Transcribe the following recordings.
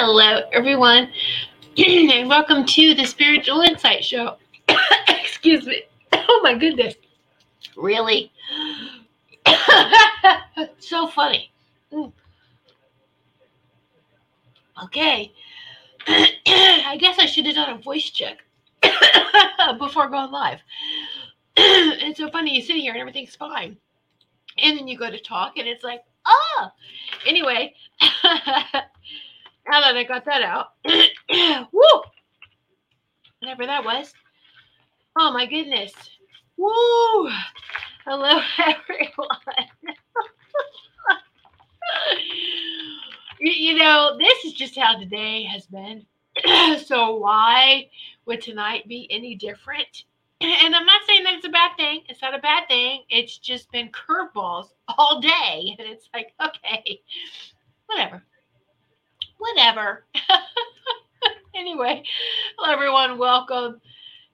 Hello, everyone, and welcome to the Spiritual Insight Show. Excuse me. Oh my goodness. Really? so funny. Mm. Okay. I guess I should have done a voice check before going live. it's so funny. You sit here and everything's fine. And then you go to talk and it's like, ah. Anyway. Now that I got that out. Woo! Whatever that was. Oh my goodness. Woo! Hello, everyone. you, know, this is just how the day has been. so why would tonight be any different? And I'm not saying that it's a bad thing. It's not a bad thing. It's just been curveballs all day. And it's like, okay, whatever whatever. anyway, hello everyone. Welcome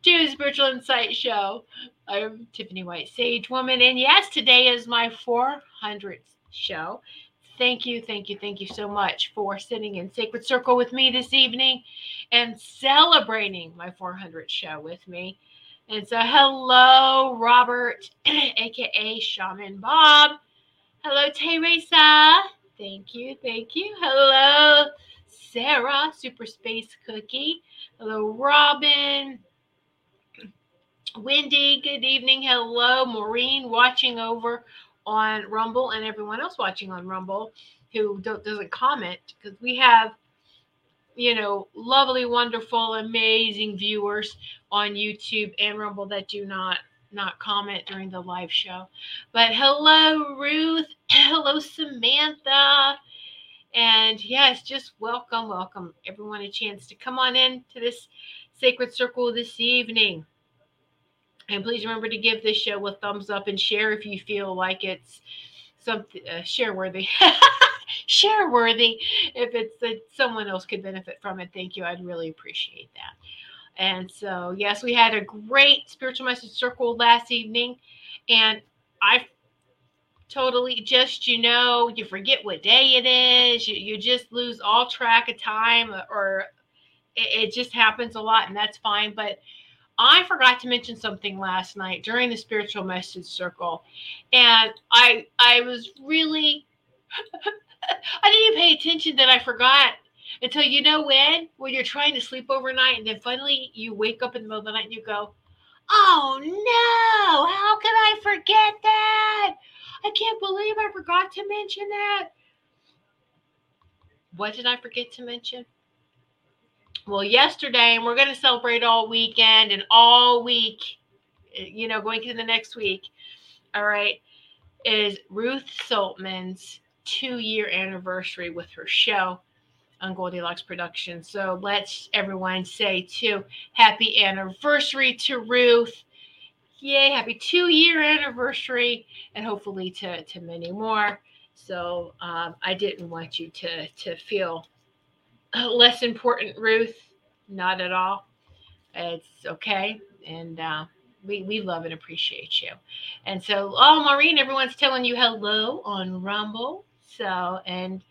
to the Spiritual Insight Show. I'm Tiffany White, Sage Woman, and yes, today is my 400th show. Thank you, thank you, thank you so much for sitting in Sacred Circle with me this evening and celebrating my 400th show with me. And so, hello, Robert, aka Shaman Bob. Hello, Teresa. Thank you. Thank you. Hello, Sarah, Super Space Cookie. Hello, Robin. Wendy, good evening. Hello, Maureen, watching over on Rumble and everyone else watching on Rumble who doesn't comment because we have, you know, lovely, wonderful, amazing viewers on YouTube and Rumble that do not not comment during the live show. But hello, Ruth. Hello, Samantha. And yes, just welcome, welcome everyone a chance to come on in to this sacred circle this evening. And please remember to give this show a thumbs up and share if you feel like it's something uh, share worthy. share worthy if it's that someone else could benefit from it. Thank you. I'd really appreciate that. And so, yes, we had a great spiritual message circle last evening. And I totally just, you know, you forget what day it is. You, you just lose all track of time, uh, or it, it just happens a lot, and that's fine. But I forgot to mention something last night during the spiritual message circle. And I I was really I didn't even pay attention that I forgot until you know when? When you're trying to sleep overnight and then finally you wake up in the middle of the night and you go, Oh no, how could I forget that? I can't believe I forgot to mention that. What did I forget to mention? Well, yesterday, and we're going to celebrate all weekend and all week, you know, going into the next week. All right, is Ruth Saltman's two year anniversary with her show on Goldilocks Productions. So let's everyone say too, happy anniversary to Ruth. Yay, happy two year anniversary, and hopefully to, to many more. So um, I didn't want you to, to feel less important, Ruth. Not at all. It's okay. And uh, we, we love and appreciate you. And so, oh, Maureen, everyone's telling you hello on Rumble. So, and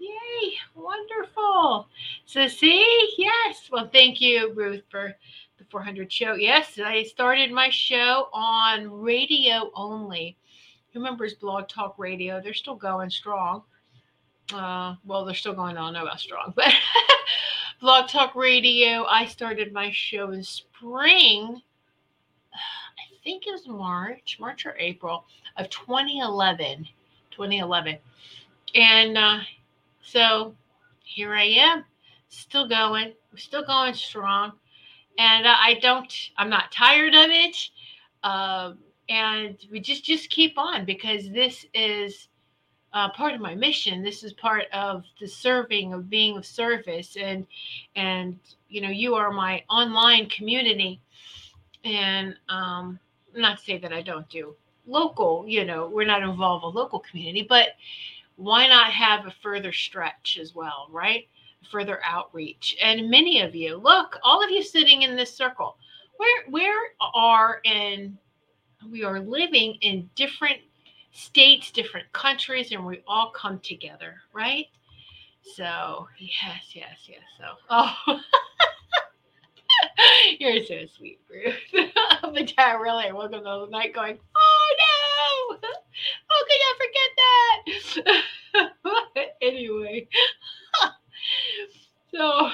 yay, wonderful. So, see, yes. Well, thank you, Ruth, for the 400 show. Yes, I started my show on radio only. Who remembers Blog Talk Radio? They're still going strong. Uh, well, they're still going on. About strong, but Blog Talk Radio. I started my show in spring. I think it was March, March or April of 2011. 2011. And uh, so here I am, still going, still going strong. And uh, I don't, I'm not tired of it. Um, and we just just keep on because this is uh, part of my mission. This is part of the serving of being of service, and and you know you are my online community, and um, not to say that I don't do local. You know, we're not involved in local community, but why not have a further stretch as well, right? Further outreach, and many of you, look, all of you sitting in this circle, where where are in we are living in different states, different countries, and we all come together, right? So, yes, yes, yes. So, oh, you're so sweet, Bruce. but yeah, really, welcome to the night going, how could I forget that? anyway, so,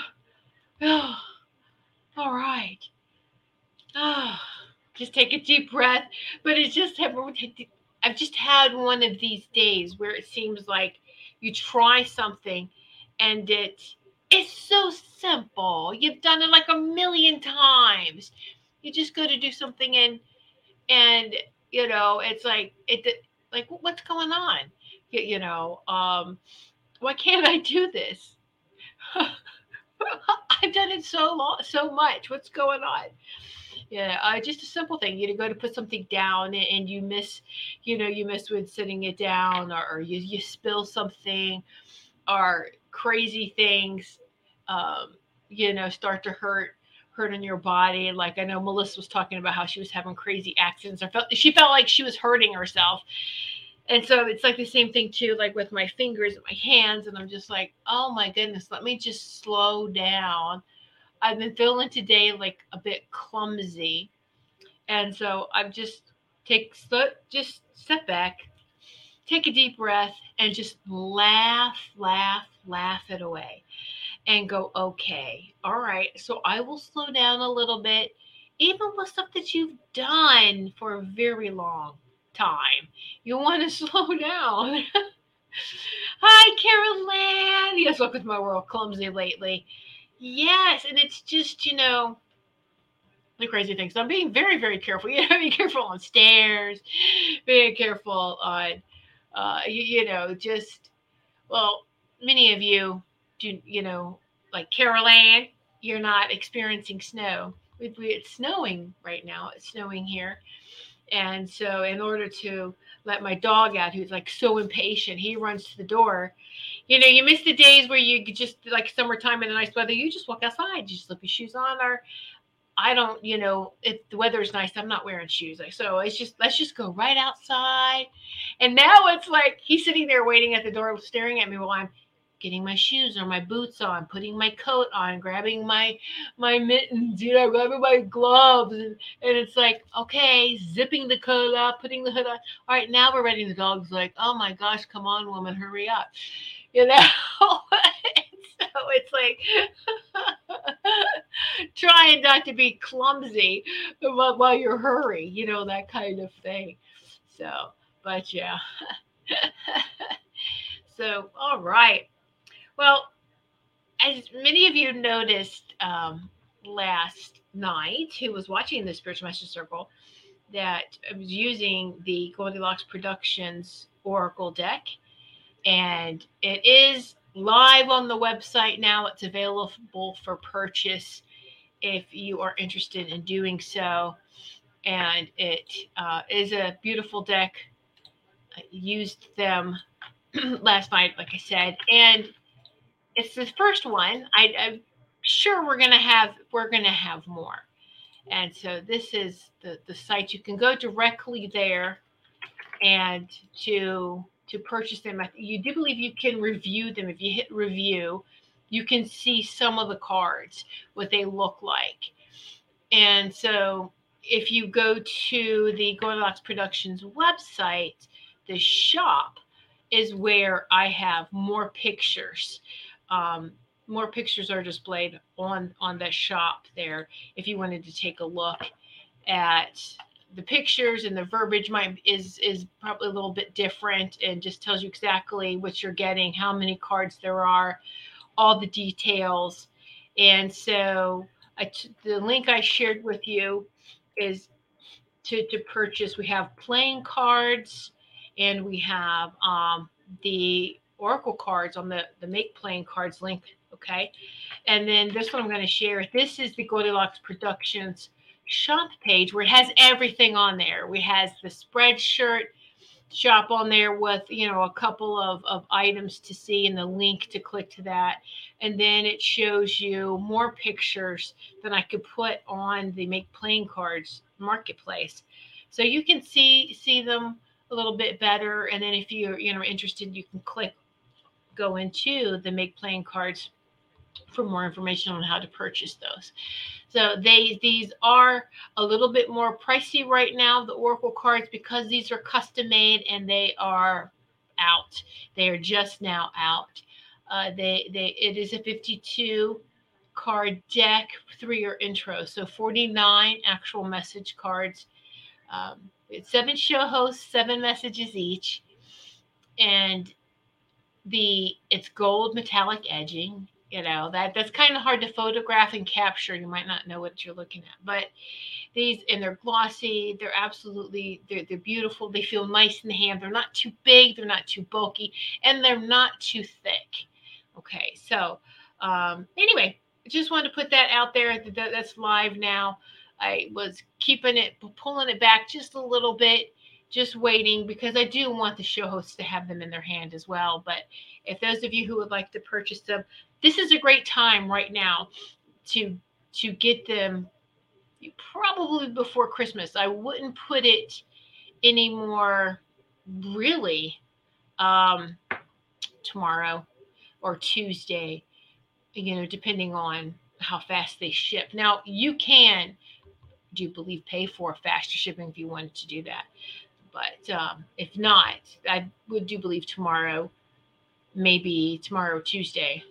oh, all right. Oh just take a deep breath. But it's just I've just had one of these days where it seems like you try something and it it's so simple. You've done it like a million times. You just go to do something and and you know it's like it like what's going on? You, you know, um, why can't I do this? I've done it so long, so much. What's going on? yeah uh, just a simple thing you know, go to put something down and you miss you know you miss with sitting it down or, or you, you spill something or crazy things um, you know start to hurt hurt in your body. Like i know melissa was talking about how she was having crazy accidents. Or felt she felt like she was hurting herself. And so it's like the same thing too like with my fingers and my hands. And i'm just like oh my goodness let me just slow down. I've been feeling today like a bit clumsy. And so I'm just take just step back, take a deep breath, and just laugh, laugh, laugh it away and go, okay, all right. So I will slow down a little bit, even with stuff that you've done for a very long time. You want to slow down. Hi, Carol Ann. Yes, look with my world clumsy lately. Yes, and it's just, you know, the crazy things. So I'm being very, very careful. You know, be careful on stairs, being careful on, uh, you, you know, just, well, many of you do, you know, like Carol Ann, you're not experiencing snow. It's snowing right now. It's snowing here. And so, in order to let my dog out, who's like so impatient, he runs to the door. You know, you miss the days where you just like summertime in the nice weather, you just walk outside, you just slip your shoes on, or I don't, you know, if the weather is nice, I'm not wearing shoes. Like, so it's just let's just go right outside. And now it's like he's sitting there waiting at the door, staring at me while I'm getting my shoes or my boots on, putting my coat on, grabbing my my mittens, you know, grabbing my gloves, and, and it's like, okay, zipping the coat up, putting the hood on. All right, now we're ready. The dog's like, oh my gosh, come on, woman, hurry up. you know. so it's like trying not to be clumsy while, you're hurry, you know, that kind of thing. So, but yeah. so, all right. Well, as many of you noticed um, last night, who was watching the Spiritual Message Circle, that I was using the Goldilocks Productions Oracle deck, and it is live on the website now. It's available for purchase if you are interested in doing so. And it uh, is a beautiful deck. I used them last night, like I said, and it's the first one. I, I'm sure we're gonna have we're gonna have more. And so this is the, the site. You can go directly there and to to purchase them. You do believe you can review them. If you hit review, you can see some of the cards, what they look like. And so if you go to the Goldilocks Productions website, the shop is where I have more pictures. Um, more pictures are displayed on on the shop there if you wanted to take a look at the pictures and the verbiage might is is probably a little bit different and just tells you exactly what you're getting how many cards there are all the details. And so the link i shared with you is to to purchase. We have playing cards and we have um, the oracle cards on the the make playing cards link Okay. And then this one I'm going to share. This is the Goldilocks Productions shop page where it has everything on there. We has the spreadshirt shop on there with you know a couple of, of items to see and the link to click to that and then it shows you more pictures than i could put on the make playing cards marketplace so you can see see them a little bit better and then if you're you know interested you can click go into the make playing cards for more information on how to purchase those. So they these are a little bit more pricey right now, the Oracle cards, because these are custom made and they are out. They are just now out. Uh, they they it is a 52 card deck, three-year intro, so 49 actual message cards. Um, it's seven show hosts, seven messages each, and the it's gold metallic edging you know that that's kind of hard to photograph and capture. You might not know what you're looking at but these and they're glossy they're absolutely they're, they're beautiful. They feel nice in the hand. They're not too big they're not too bulky and they're not too thick. Okay so um anyway just wanted to put that out there. That, that's live now. I was keeping it pulling it back just a little bit just waiting because I do want the show hosts to have them in their hand as well. But if those of you who would like to purchase them, this is a great time right now to to get them probably before Christmas. I wouldn't put it anymore really um tomorrow or Tuesday, you know, depending on how fast they ship. Now you can do believe pay for faster shipping if you wanted to do that. But um, if not, I would do believe tomorrow, maybe tomorrow, Tuesday,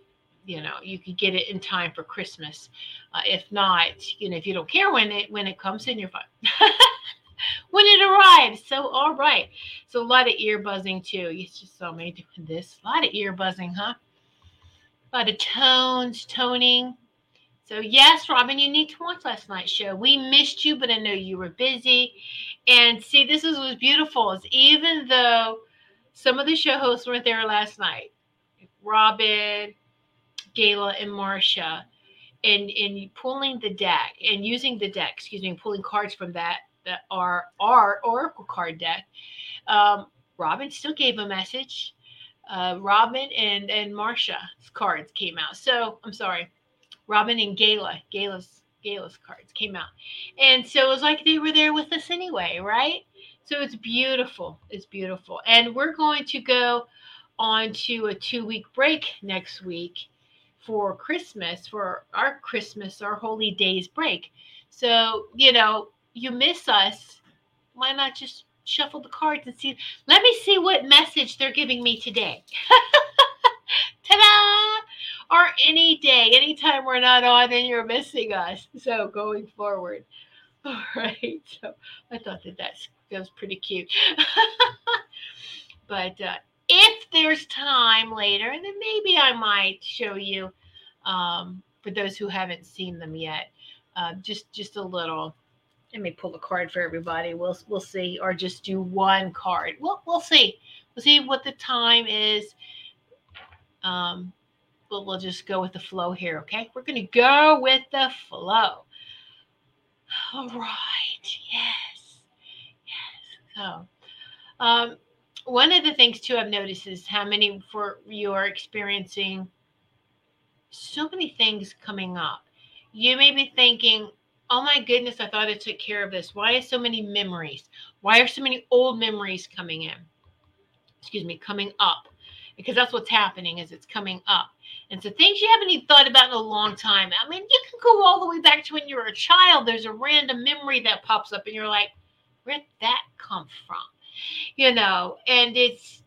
you know you could get it in time for christmas. Uh, if not you know if you don't care when it when it comes in you're fine. When it arrives so all right. So a lot of ear buzzing too. It's just so many doing this. A lot of ear buzzing huh? A lot of tones toning so yes robin you need to watch last night's show we missed you but i know you were busy and see this is was beautiful is even though some of the show hosts weren't there last night robin Gayla and Marcia and in pulling the deck and using the deck, excuse me, pulling cards from that that are our Oracle card deck. Um, Robin still gave a message. Uh, Robin and and Marcia's cards came out. So I'm sorry, Robin and Gayla, Gayla's Gayla's cards came out, and so it was like they were there with us anyway, right? So it's beautiful. It's beautiful, and we're going to go on to a two week break next week for Christmas, for our Christmas, our holy days break. So, you know, you miss us. Why not just shuffle the cards and see? Let me see what message they're giving me today. ta-da! Or any day, anytime we're not on, then you're missing us. So going forward. All right. So I thought that that's, that was pretty cute. but uh, if there's time later, and then maybe I might show you um, for those who haven't seen them yet, uh, just just a little. Let me pull a card for everybody. We'll we'll see, or just do one card. We'll we'll see. We'll see what the time is. Um, but we'll just go with the flow here. Okay, we're gonna go with the flow. All right. Yes. Yes. So, um, one of the things too I've noticed is how many for you are experiencing so many things coming up. You may be thinking, oh my goodness, I thought I took care of this. Why are so many memories? Why are so many old memories coming in? Excuse me, coming up. Because that's what's happening is it's coming up. And so things you haven't even thought about in a long time. I mean, you can go all the way back to when you were a child. There's a random memory that pops up and you're like, where'd that come from? You know, and it's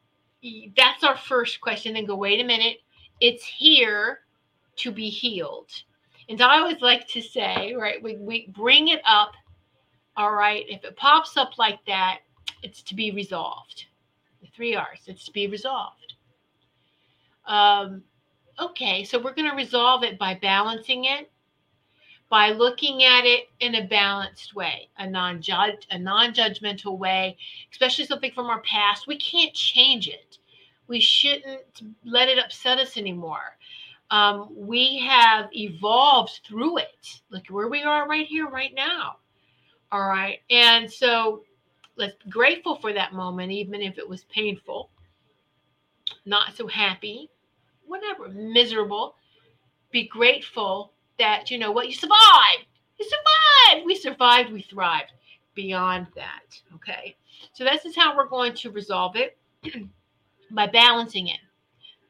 that's our first question. Then go, wait a minute, it's here to be healed. And I always like to say, right, we, we bring it up. All right, if it pops up like that, it's to be resolved. The three R's, it's to be resolved. Um, okay, so we're going to resolve it by balancing it, by looking at it in a balanced way, a non-judge, a non-judgmental way, especially something from our past. We can't change it. We shouldn't let it upset us anymore um, we have evolved through it. Look where we are right here, right now. All right. And so let's be grateful for that moment, even if it was painful, not so happy, whatever, miserable. Be grateful that, you know what, you survived. You survived. We survived. We thrived. Beyond that. Okay. So this is how we're going to resolve it by balancing it.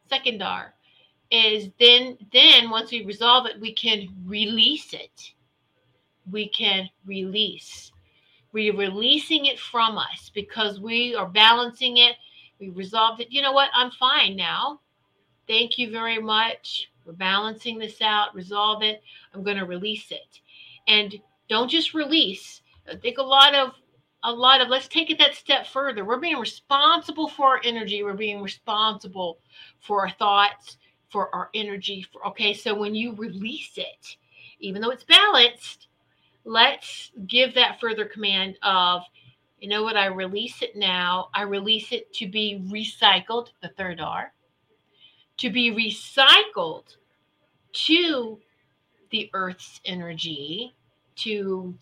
Second R is then then once we resolve it we can release it we can release we're releasing it from us because we are balancing it we resolved it you know what i'm fine now thank you very much we're balancing this out. Resolve it. I'm going to release it. And don't just release. I think a lot of a lot of let's take it that step further. We're being responsible for our energy. We're being responsible for our thoughts for our energy. For, okay, so when you release it, even though it's balanced, let's give that further command of, you know what, I release it now. I release it to be recycled, the third R, to be recycled to the earth's energy, to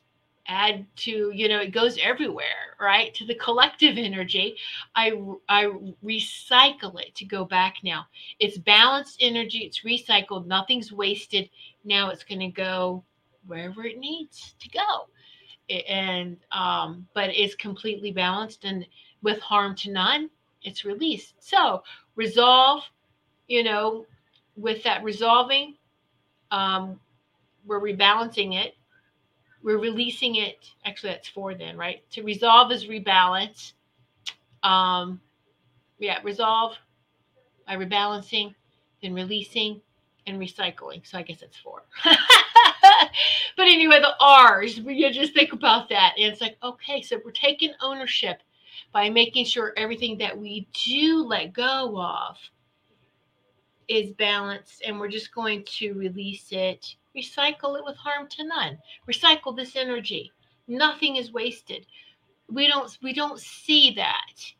add to you know it goes everywhere right? To the collective energy. I i recycle it to go back now. It's balanced energy it's recycled nothing's wasted. Now it's going to go wherever it needs to go. And um but it's completely balanced and with harm to none it's released. So resolve you know with that resolving um we're rebalancing it we're releasing it. Actually, that's four then, right? To resolve is rebalance. Um, yeah, resolve by rebalancing, then releasing and recycling. So I guess it's four. but anyway, the R's, you just think about that. And it's like, okay, so we're taking ownership by making sure everything that we do let go of is balanced and we're just going to release it. Recycle it with harm to none. Recycle this energy. Nothing is wasted. We don't we don't see that.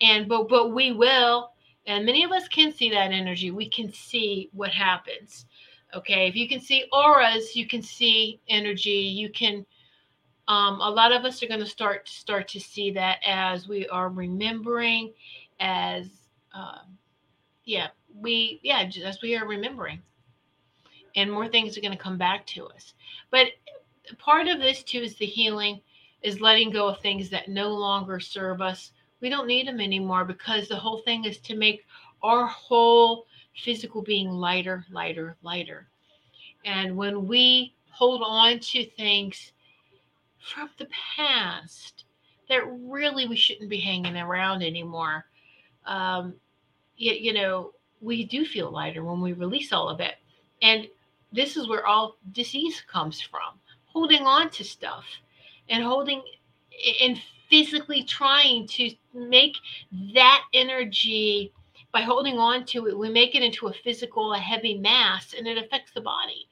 And but but we will and many of us can see that energy. We can see what happens. Okay if you can see auras you can see energy. You can um, a lot of us are going to start start to see that as we are remembering as um, yeah we yeah as we are remembering and more things are going to come back to us. But part of this too is the healing is letting go of things that no longer serve us. We don't need them anymore because the whole thing is to make our whole physical being lighter, lighter, lighter. And when we hold on to things from the past that really we shouldn't be hanging around anymore, um, you, you know, we do feel lighter when we release all of it. And this is where all disease comes from holding on to stuff and holding and physically trying to make that energy by holding on to it we make it into a physical a heavy mass and it affects the body.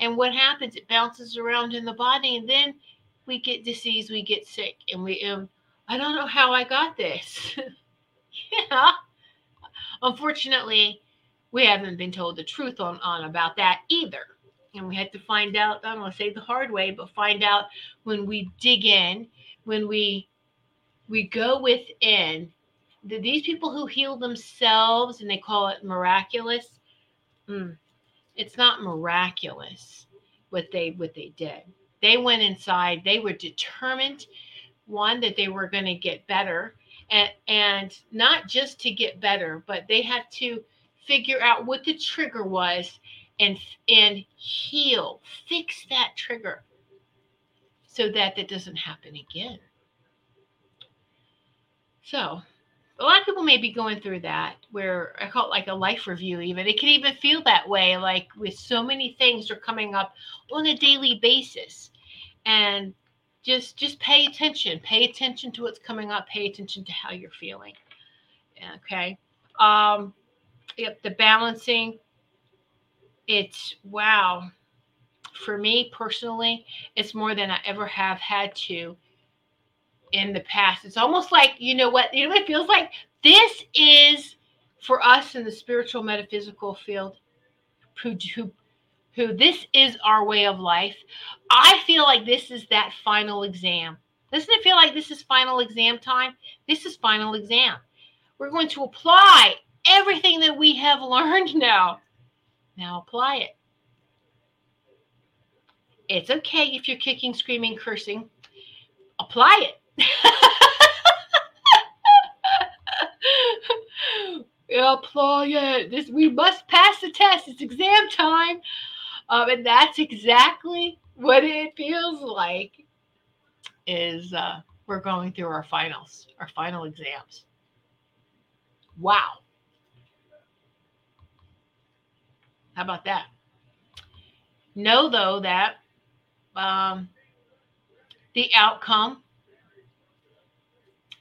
And what happens? It bounces around in the body and then we get disease we get sick and we um i don't know how i got this. Yeah unfortunately we haven't been told the truth on, on about that either. And we had to find out i don't want to say the hard way but find out when we dig in when we we go within the, these people who heal themselves and they call it miraculous mm, it's not miraculous what they what they did. They went inside they were determined one that they were going to get better and and not just to get better but they had to figure out what the trigger was and and heal fix that trigger so that that doesn't happen again so a lot of people may be going through that where I call it like a life review, even. It can even feel that way, like with so many things are coming up on a daily basis. And just just pay attention. Pay attention to what's coming up. Pay attention to how you're feeling. Okay. Um, yep, the balancing. It's wow. For me personally, it's more than I ever have had to in the past. It's almost like, you know what, you know what it feels like? This is for us in the spiritual metaphysical field who, who, who this is our way of life. I feel like this is that final exam. Doesn't it feel like this is final exam time? This is final exam. We're going to apply everything that we have learned now. Now apply it. It's okay if you're kicking, screaming, cursing. Apply it. Apply it. This we must pass the test. It's exam time. Um, and that's exactly what it feels like is uh, we're going through our finals, our final exams. Wow. How about that? Know though that um, the outcome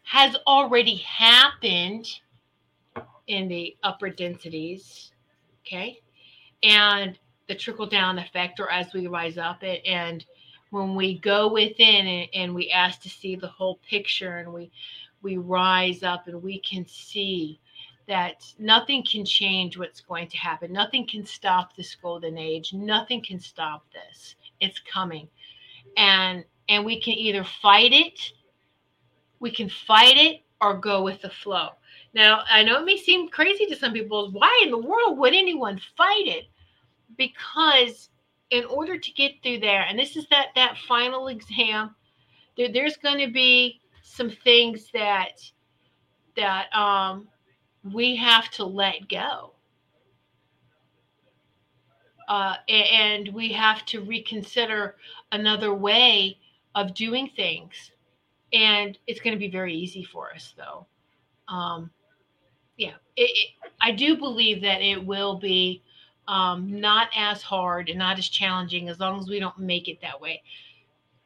has already happened in the upper densities. Okay. And the trickle down effect, or as we rise up it, and when we go within and, and we ask to see the whole picture and we we rise up and we can see that nothing can change what's going to happen. Nothing can stop this golden age. Nothing can stop this. It's coming. And and we can either fight it we can fight it or go with the flow. Now, I know it may seem crazy to some people. Why in the world would anyone fight it? Because in order to get through there, and this is that that final exam, there, there's going to be some things that that um, we have to let go. Uh, and we have to reconsider another way of doing things and it's going to be very easy for us though um, yeah it, it, i do believe that it will be um, not as hard and not as challenging as long as we don't make it that way.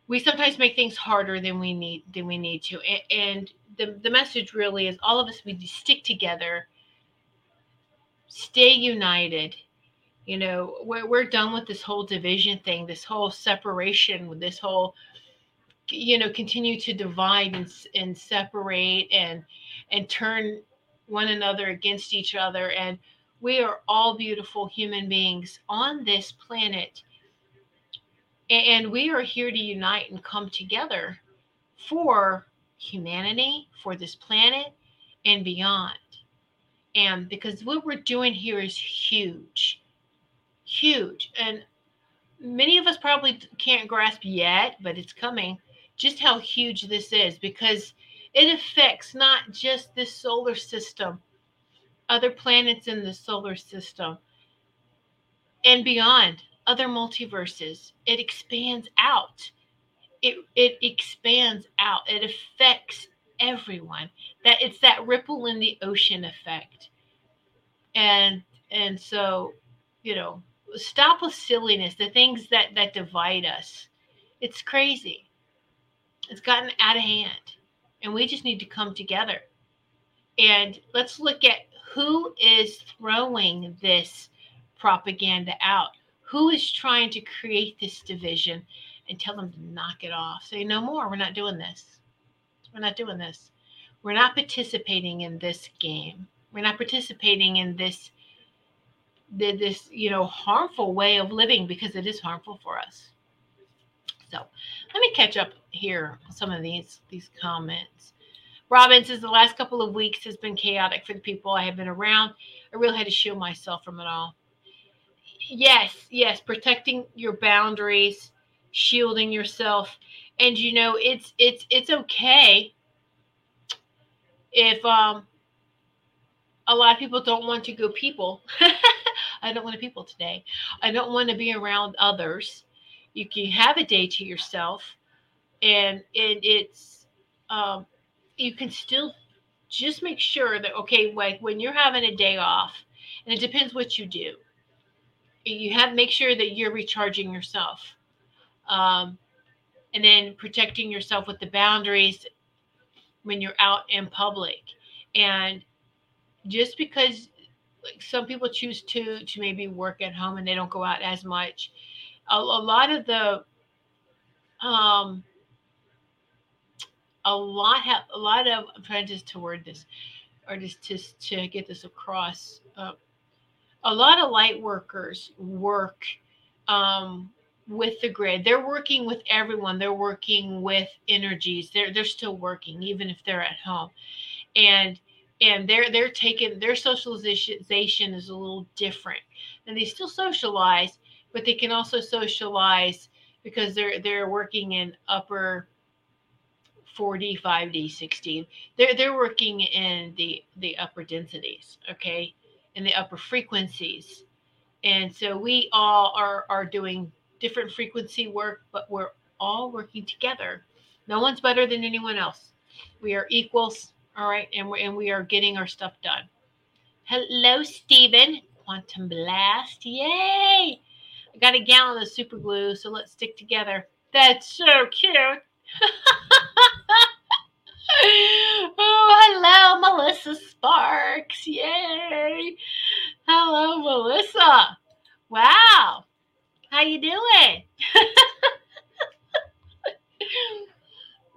We sometimes make things harder than we need than we need to and, and the, the message really is all of us we stick together stay united you know we're, we're done with this whole division thing this whole separation with this whole you know continue to divide and, and separate and and turn one another against each other and we are all beautiful human beings on this planet. And we are here to unite and come together for humanity for this planet and beyond. And because what we're doing here is huge huge. And many of us probably can't grasp yet but it's coming just how huge this is because it affects not just this solar system, other planets in the solar system, and beyond, other multiverses. It expands out. It, it expands out. It affects everyone. That it's that ripple in the ocean effect. and and so you know stop with silliness the things that that divide us it's crazy it's gotten out of hand and we just need to come together and let's look at who is throwing this propaganda out? Who is trying to create this division and tell them to knock it off? Say no more. We're not doing this. We're not doing this. We're not participating in this game. We're not participating in this this you know harmful way of living because it is harmful for us. So let me catch up here some of these these comments robin says the last couple of weeks has been chaotic for the people i have been around. I really had to shield myself from it all. Yes yes protecting your boundaries shielding yourself. And you know it's it's it's okay if um a lot of people don't want to go people. I don't want to people today. I don't want to be around others. You can have a day to yourself, and and it's um, you can still just make sure that okay, like when you're having a day off, and it depends what you do. You have make sure that you're recharging yourself, um, and then protecting yourself with the boundaries when you're out in public, and just because like some people choose to to maybe work at home and they don't go out as much a, a lot of the um a lot a lot of i'm trying just to word this or just to, to get this across uh, a lot of light workers work um, with the grid. They're working with everyone. They're working with energies. They're they're still working even if they're at home. And and they're they're taking their socialization is a little different. And they still socialize but they can also socialize because they're they're working in upper 4d 5d 16 they're they're working in the the upper densities okay in the upper frequencies and so we all are are doing different frequency work but we're all working together no one's better than anyone else we are equals all right, and we and we are getting our stuff done. Hello, Stephen. Quantum blast. Yay! I got a gallon of super glue, so let's stick together. That's so cute. oh, hello, Melissa Sparks. Yay. Hello, Melissa. Wow. How you doing?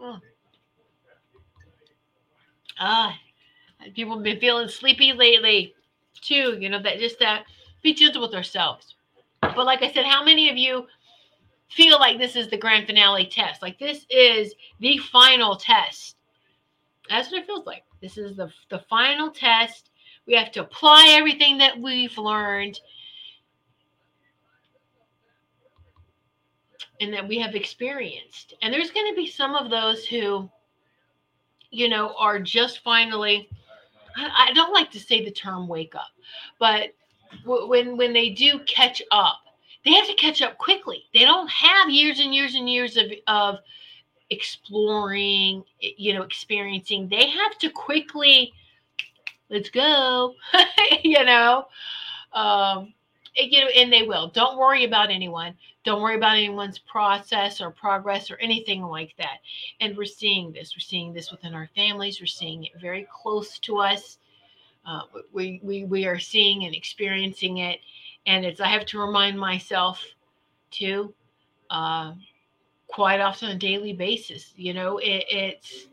oh. Ah, people have been feeling sleepy lately too. You know, that just that be gentle with ourselves. But like I said, how many of you feel like this is the grand finale test? Like this is the final test. That's what it feels like. This is the the final test. We have to apply everything that we've learned and that we have experienced. And there's going to be some of those who you know, are just finally, I, don't like to say the term wake up, but when when they do catch up, they have to catch up quickly. They don't have years and years and years of, of exploring, you know, experiencing. They have to quickly, let's go, you know. Um, you know, and they will. Don't worry about anyone. Don't worry about anyone's process or progress or anything like that. And we're seeing this. We're seeing this within our families. We're seeing it very close to us. Uh, we, we, we are seeing and experiencing it. And it's, I have to remind myself too, uh, quite often on a daily basis. You know, it, it's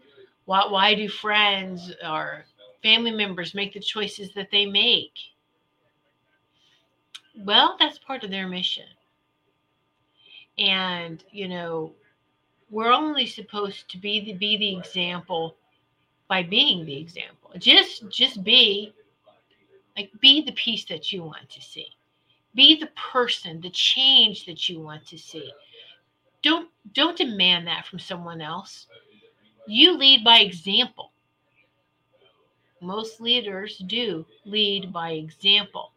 why, why do friends or family members make the choices that they make? Well, that's part of their mission and you know we're only supposed to be the be the example by being the example just just be like be the piece that you want to see be the person the change that you want to see don't don't demand that from someone else you lead by example most leaders do lead by example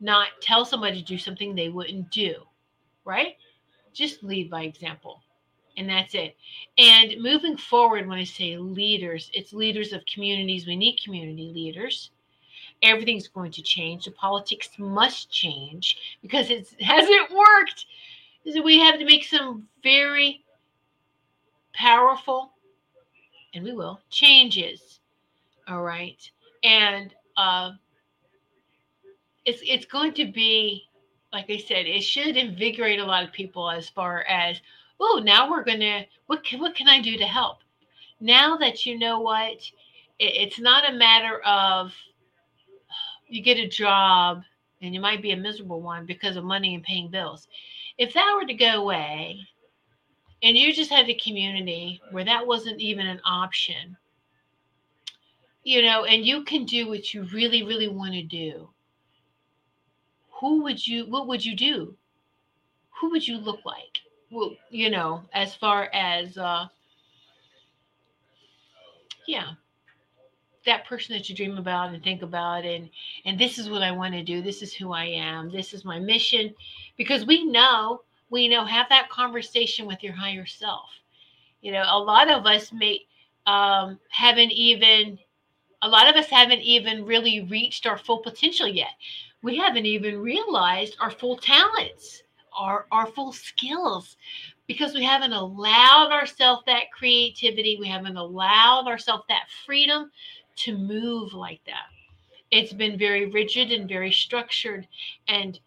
not tell somebody to do something they wouldn't do right just lead by example. And that's it. And moving forward, when I say leaders, it's leaders of communities. We need community leaders. everything's going to change. The politics must change because it hasn't worked. So we have to make some very powerful, and we will, changes. All right. And uh, it's it's going to be, like I said, it should invigorate a lot of people as far as, oh, now we're gonna what can what can I do to help? Now that you know what, it, it's not a matter of you get a job and you might be a miserable one because of money and paying bills. If that were to go away, and you just had a community where that wasn't even an option, you know, and you can do what you really, really want to do, who would you, what would you do? Who would you look like? Well, you know, as far as, uh, yeah, that person that you dream about and think about and and this is what I want to do. This is who I am. This is my mission because we know we know have that conversation with your higher self. You know a lot of us may um, haven't even a lot of us haven't even really reached our full potential yet. We haven't even realized our full talents our our full skills because we haven't allowed ourselves that creativity. We haven't allowed ourselves that freedom to move like that. It's been very rigid and very structured and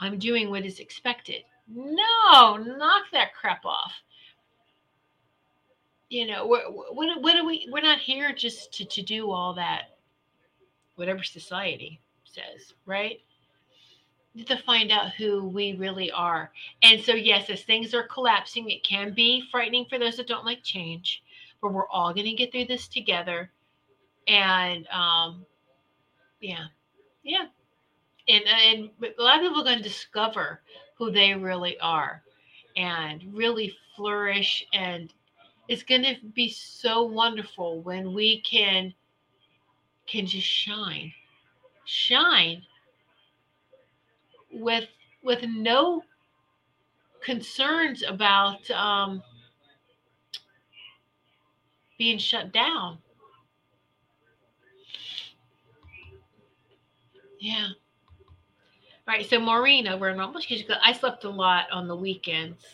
i'm doing what is expected no, knock that crap off. You know, what, what, are we? We're not here just to, to do all that, whatever society says, right? to find out who we really are. And so, yes, as things are collapsing, it can be frightening for those that don't like change, but we're all going to get through this together. And um, yeah, yeah. And, and a lot of people are going to discover who they really are and really flourish and it's going to be so wonderful when we can can just shine shine with with no concerns about um, being shut down. Yeah Right. So Maureen over in Rumble, she goes, I slept a lot on the weekends.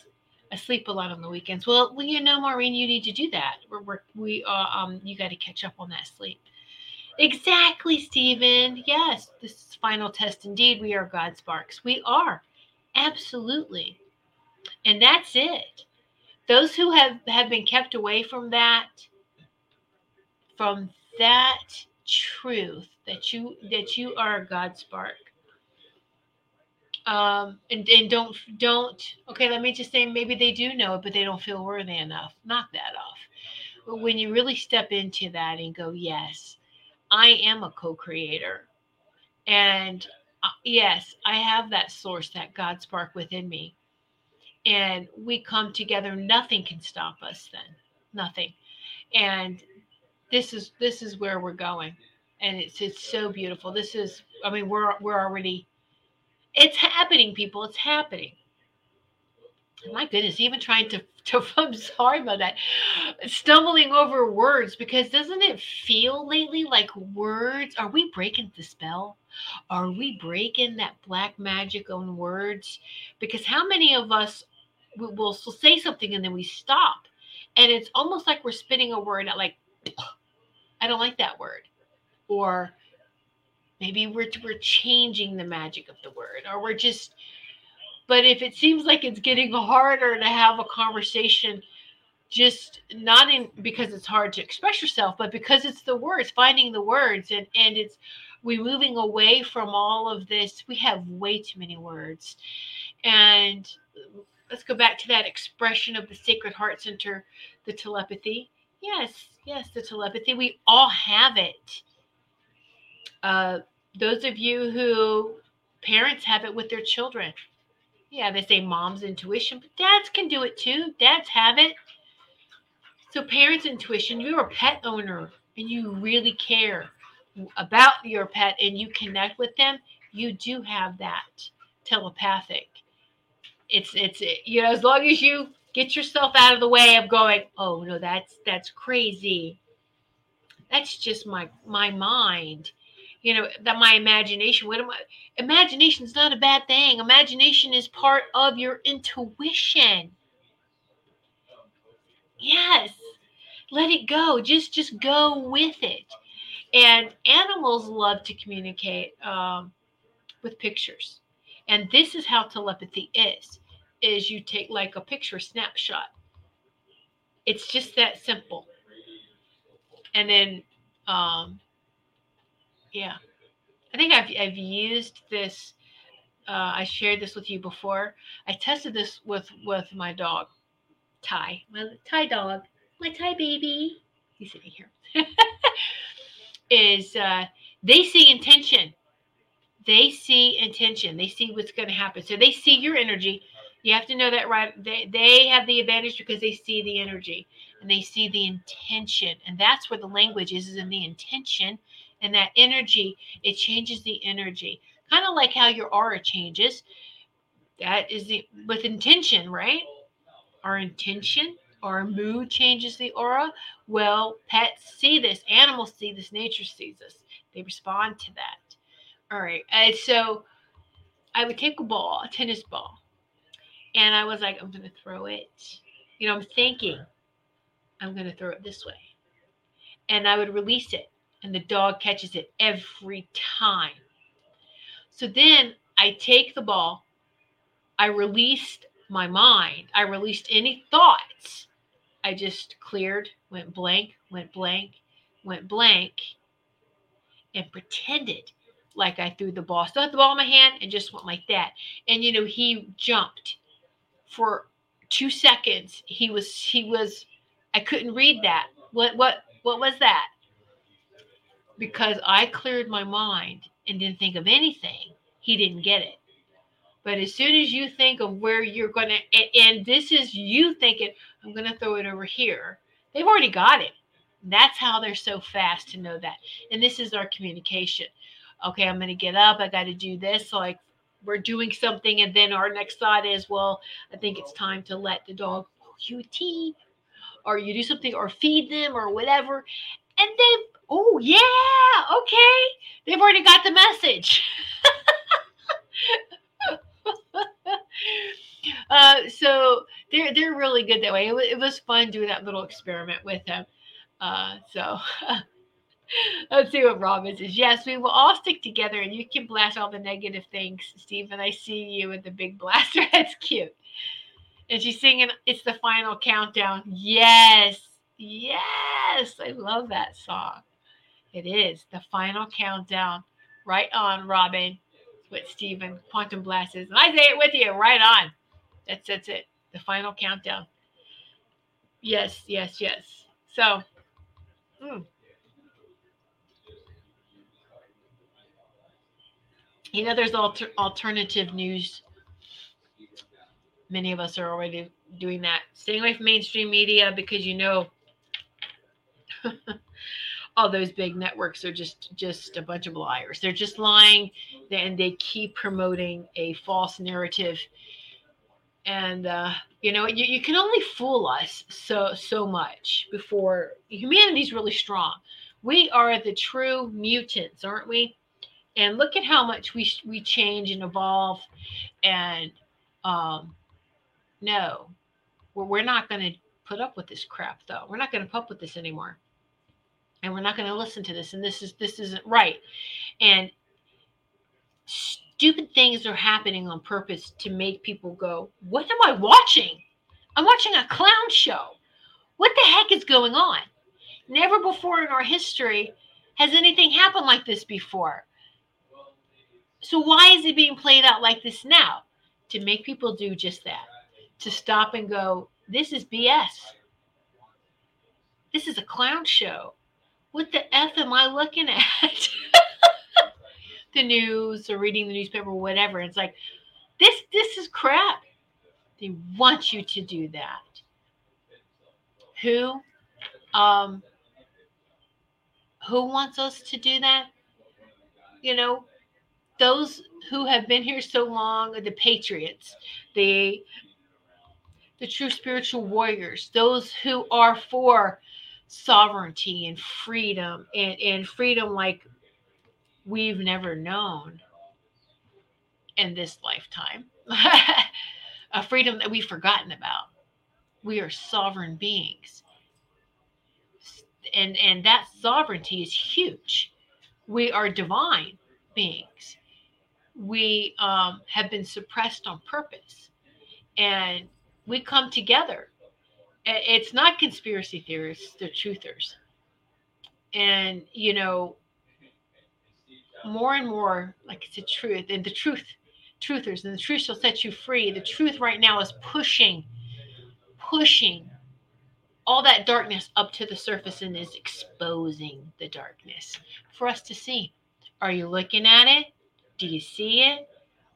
I sleep a lot on the weekends. Well, well, you know, Maureen, you need to do that. We're, we're we uh, um you got to catch up on that sleep. Exactly, Stephen. Yes, this is final test indeed. We are God sparks. We are. Absolutely. And that's it. Those who have, have been kept away from that, from that truth that you that you are a God spark um, and, and don't don't okay let me just say maybe they do know it but they don't feel worthy enough knock that off. But when you really step into that and go yes i am a co-creator. And uh, yes i have that source that god spark within me. And we come together nothing can stop us then nothing. And this is this is where we're going. And it's it's so beautiful. This is i mean we're we're already it's happening, people. It's happening. My goodness, even trying to, to I'm sorry about that. Stumbling over words because doesn't it feel lately like words? Are we breaking the spell? Are we breaking that black magic on words? Because how many of us will say something and then we stop? And it's almost like we're spitting a word out like, I don't like that word. Or maybe we're we're changing the magic of the word or we're just but if it seems like it's getting harder to have a conversation just not in because it's hard to express yourself but because it's the words finding the words and and it's we moving away from all of this we have way too many words. And let's go back to that expression of the sacred heart center the telepathy. Yes yes the telepathy we all have it uh, those of you who parents have it with their children. Yeah, they say mom's intuition, but dads can do it too. Dads have it. So, parents' intuition, you're a pet owner and you really care about your pet and you connect with them, you do have that telepathic. It's, it's, you know, as long as you get yourself out of the way of going, oh no, that's, that's crazy. That's just my, my mind you know that my imagination what am i imagination is not a bad thing. Imagination is part of your intuition. Yes. Let it go. Just just go with it. And animals love to communicate um, with pictures. And this is how telepathy is is you take like a picture snapshot. It's just that simple. And then um, yeah. I think I've, I've used this. Uh, I shared this with you before. I tested this with with my dog, Ty, my Ty dog, my Ty baby. He's sitting here. is uh, they see intention. They see intention. They see what's going to happen. So they see your energy. You have to know that right. They they have the advantage because they see the energy and they see the intention, and that's where the language is, is in the intention and that energy, it changes the energy. Kind of like how your aura changes. That is the with intention, right? Our intention, our mood changes the aura. Well, pets see this, animals see this, nature sees this. They respond to that. All right. And so I would take a ball, a tennis ball, and I was like, I'm going to throw it. You know, I'm thinking, I'm going to throw it this way. And I would release it and the dog catches it every time. So then I take the ball, I released my mind, I released any thoughts. I just cleared, went blank, went blank, went blank, and pretended like I threw the ball. Still had the ball in my hand and just went like that. And you know, he jumped for two seconds. He was he was I couldn't read that. What what what was that? Because I cleared my mind and didn't think of anything, he didn't get it. But as soon as you think of where you're going to, and this is you thinking, I'm going to throw it over here, they've already got it. That's how they're so fast to know that. And this is our communication. Okay, I'm going to get up. I got to do this. Like, we're doing something. And then our next thought is, well, I think it's time to let the dog you tea or you do something or feed them or whatever. And they Oh, yeah. Okay. They've already got the message. uh, so they're, they're really good that way. It, it was fun doing that little experiment with them. Uh, so let's see what Robin says. Yes, we will all stick together and you can blast all the negative things, Stephen. I see you with the big blaster. That's cute. And she's singing, It's the Final Countdown. Yes. Yes. I love that song. It is the final countdown. Right on, Robin. with Stephen Quantum Blast is. And I say it with you. Right on. That's that's it. The final countdown. Yes, yes, yes. So mm. you know there's alter- alternative news many of us are already doing that staying away from mainstream media because you know all those big networks are just just a bunch of liars. They're just lying, and they keep promoting a false narrative. And uh, you know, you, you can only fool us so so much before humanity's really strong. We are the true mutants, aren't we? And look at how much we we change and evolve. And um, no, we're, we're not going to put up with this crap, though. We're not going to put up with this anymore and we're not going to listen to this and this is this isn't right. And stupid things are happening on purpose to make people go what am i watching? I'm watching a clown show. What the heck is going on? Never before in our history has anything happened like this before. So why is it being played out like this now? To make people do just that. To stop and go this is bs this is a clown show what the F am I looking at? the news or reading the newspaper or whatever. It's like, this this is crap. They want you to do that. Who? Um who wants us to do that? You know, those who have been here so long, are the patriots, the the true spiritual warriors, those who are for sovereignty and freedom and, and freedom like we've never known in this lifetime, a freedom that we've forgotten about. We are sovereign beings. And, and that sovereignty is huge. We are divine beings. We um, have been suppressed on purpose. And we come together. It's not conspiracy theorists, they're truthers. And, you know, more and more like it's a truth and the truth truthers and the truth shall set you free. The truth right now is pushing pushing all that darkness up to the surface and is exposing the darkness for us to see. Are you looking at it? Do you see it?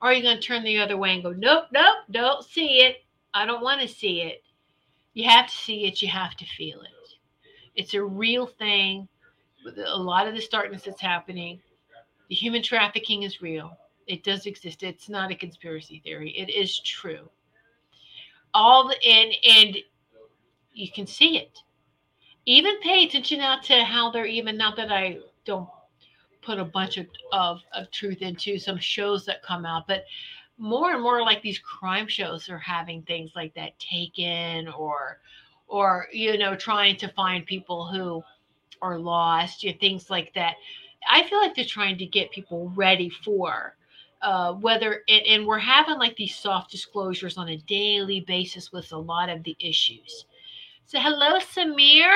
Or are you going to turn the other way and go nope nope don't see it. I don't want to see it you have to see it you have to feel it it's a real thing a lot of this darkness that's happening the human trafficking is real. It does exist. It's not a conspiracy theory. It is true. All the and and you can see it. Even pay attention now to how they're even not that I don't put a bunch of, of, of truth into some shows that come out, but more and more like these crime shows are having things like that taken or or you know trying to find people who are lost you know, things like that I feel like they're trying to get people ready for uh, whether it, and we're having like these soft disclosures on a daily basis with a lot of the issues. So, hello, Samir.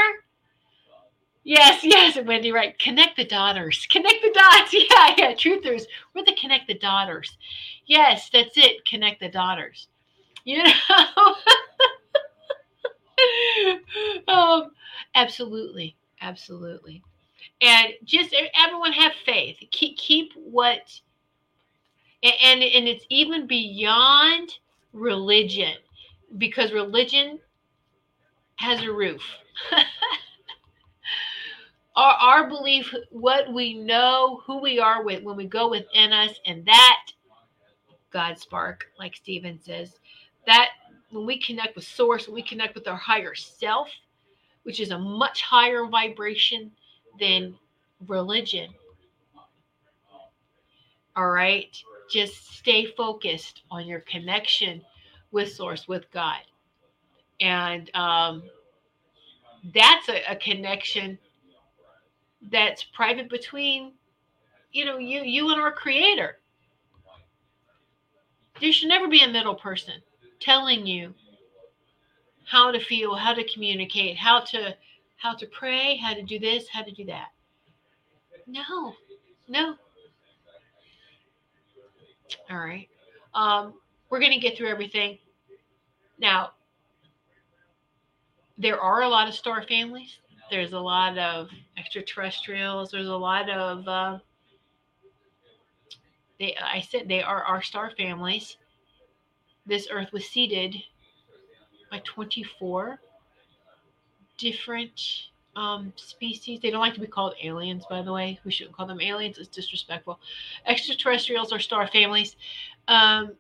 Yes, yes, Wendy, right. Connect the daughters. Connect the dots. Yeah, yeah. Truthers. We're the connect the daughters. Yes, that's it. Connect the daughters. You know? um, absolutely. Absolutely and just everyone have faith keep keep what and and it's even beyond religion because religion has a roof our, our belief what we know who we are with when we go within us and that god spark like stephen says that when we connect with source when we connect with our higher self which is a much higher vibration than religion. All right. Just stay focused on your connection with Source, with God. And um, that's a, a connection that's private between, you know, you, you and our creator. There should never be a middle person telling you how to feel, how to communicate, how to how to pray, how to do this, how to do that. No, no. All right. Um, we're going to get through everything. Now, there are a lot of star families. There's a lot of extraterrestrials. There's a lot of, uh, they, I said they are our star families. This Earth was seeded by 24 different um, species. They don't like to be called aliens, by the way. We shouldn't call them aliens. It's disrespectful. Extraterrestrials are star families. Um,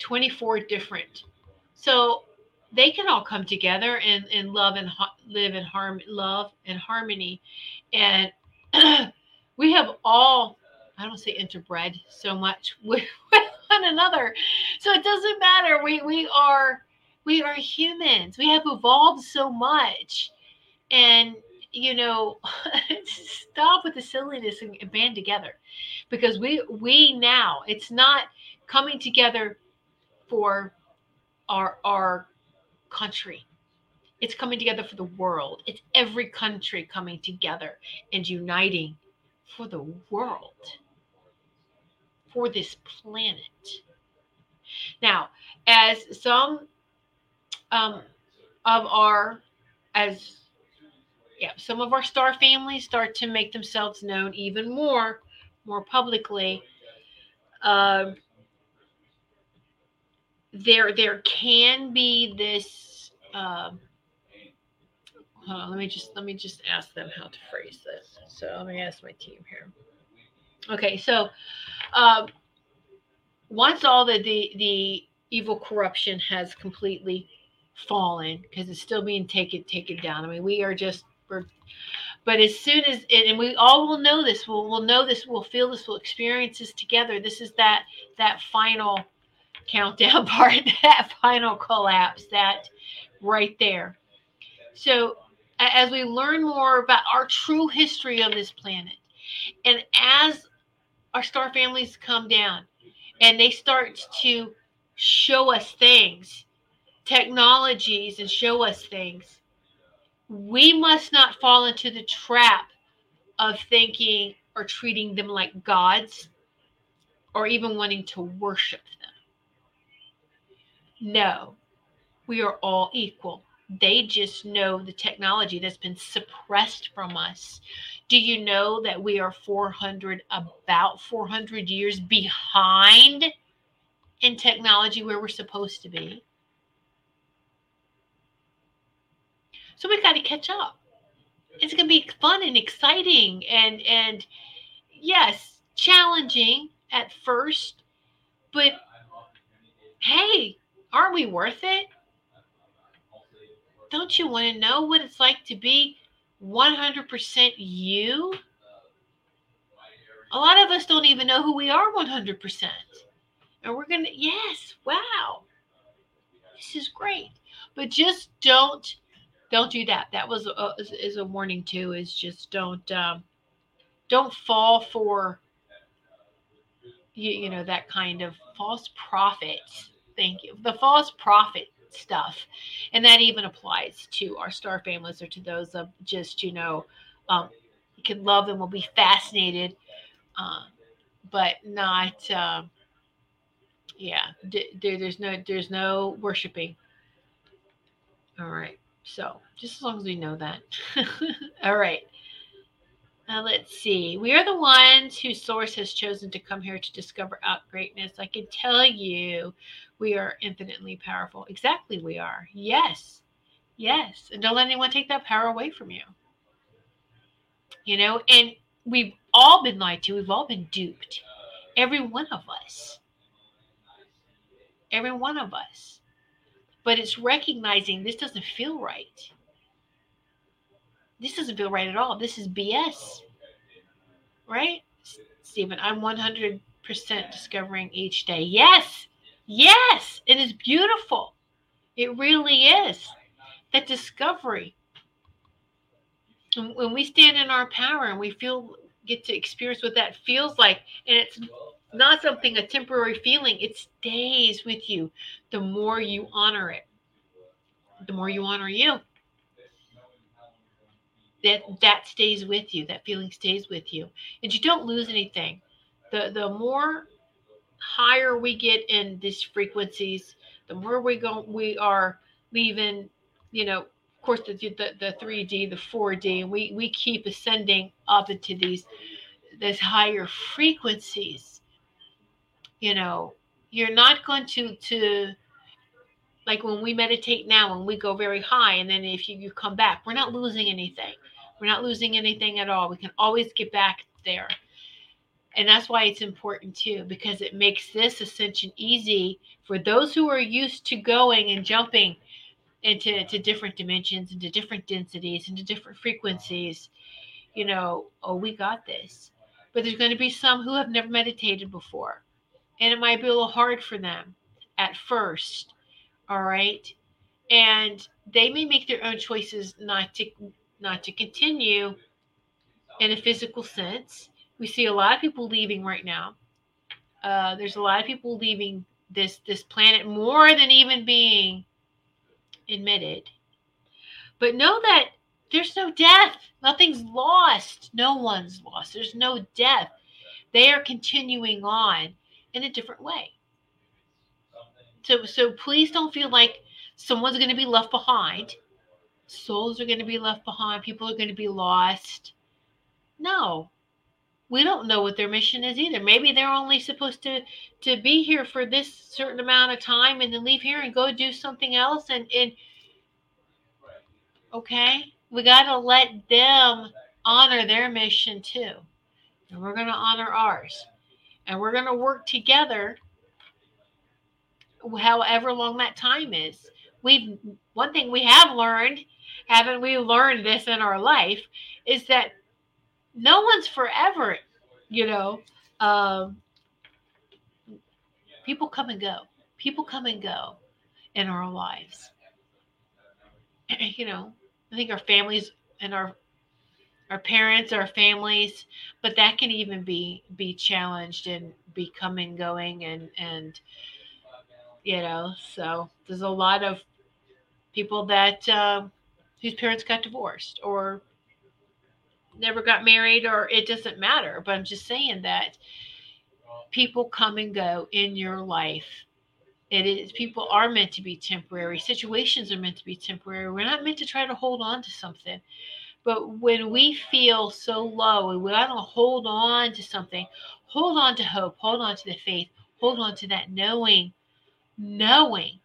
24 different. So they can all come together and, and love and ha- live in harm, love and harmony. And we have all, I don't say interbred so much with, with one another. So it doesn't matter. We, we are, we are humans. We have evolved so much and you know stop with the silliness and band together because we we now it's not coming together for our our country it's coming together for the world it's every country coming together and uniting for the world for this planet now as some um, of our as yeah, some of our star families start to make themselves known even more, more publicly. Uh, there, there can be this. Uh, on, let me just let me just ask them how to phrase this. So let me ask my team here. Okay, so um, once all the, the the evil corruption has completely fallen, because it's still being taken taken down. I mean, we are just we're But as soon as and we all will know this, we'll we'll know this, we'll feel this, we'll experience this together. This is that that final countdown part, that final collapse, that right there. So as we learn more about our true history of this planet, and as our star families come down and they start to show us things, technologies, and show us things, we must not fall into the trap of thinking or treating them like gods or even wanting to worship. No, we are all equal. They just know the technology that's been suppressed from us. Do you know that we are 400, about 400 years behind in technology where we're supposed to be? So we've got to catch up. It's going to be fun and exciting and and yes, challenging at first, but hey, aren't we worth it? Don't you want to know what it's like to be 100% you? A lot of us don't even know who we are 100%. And we're going to, yes, wow. This is great. But just don't don't do that. That was a, is a warning too. Is just don't um, don't fall for you, you know that kind of false prophet. Thank you. The false prophet stuff, and that even applies to our star families or to those of just you know um, you can love them, will be fascinated, uh, but not. Uh, yeah, d- there, there's no there's no worshiping. All right. So just as long as we know that. All right. Now let's see. We are the ones whose source has chosen to come here to discover out greatness. I can tell you we are infinitely powerful. Exactly, we are. Yes. Yes. And don't let anyone take that power away from you. You know, and we've all been lied to, we've all been duped. Every one of us. Every one of us but it's recognizing this doesn't feel right. This doesn't feel right at all. This is BS. Right? Stephen, I'm 100% discovering each day. Yes. Yes. It is beautiful. It really is. That discovery. When we stand in our power and we feel, get to experience what that feels like, and it's not something, a temporary feeling. It stays with you the more you honor it, the more you honor you. That that stays with you. That feeling stays with you, and you don't lose anything. The the more higher we get in these frequencies, the more we go we are leaving. You know, of course, the the the three D, the four D, and we we keep ascending up into these these higher frequencies. You know you're not going to to like when we meditate now and we go very high and then if you, you come back we're not losing anything. We're not losing anything at all. We can always get back there and that's why it's important too because it makes this ascension easy for those who are used to going and jumping into to different dimensions into different densities into different frequencies. You know oh we got this. But there's going to be some who have never meditated before and it might be a little hard for them at first all right? And they may make their own choices not to not to continue in a physical sense we see a lot of people leaving right now uh, there's a lot of people leaving this this planet more than even being admitted but know that there's no death nothing's lost no one's lost there's no death they are continuing on in a different way. So, so please don't feel like someone's going to be left behind. Souls are going to be left behind. People are going to be lost. No, we don't know what their mission is either. Maybe they're only supposed to to be here for this certain amount of time and then leave here and go do something else. And and okay, we got to let them honor their mission too, and we're going to honor ours and we're going to work together however long that time is we've one thing we have learned haven't we learned this in our life is that no one's forever, you know. Um, people come and go. People come and go in our lives. You know, I think our families and our our parents, our families, but that can even be be challenged and be coming going and and you know, so there's a lot of people that uh, whose parents got divorced or never got married or it doesn't matter. But I'm just saying that people come and go in your life. It is people are meant to be temporary. Situations are meant to be temporary. We're not meant to try to hold on to something. But when we feel so low and we want to hold on to something, hold on to hope, hold on to the faith, hold on to that knowing, knowing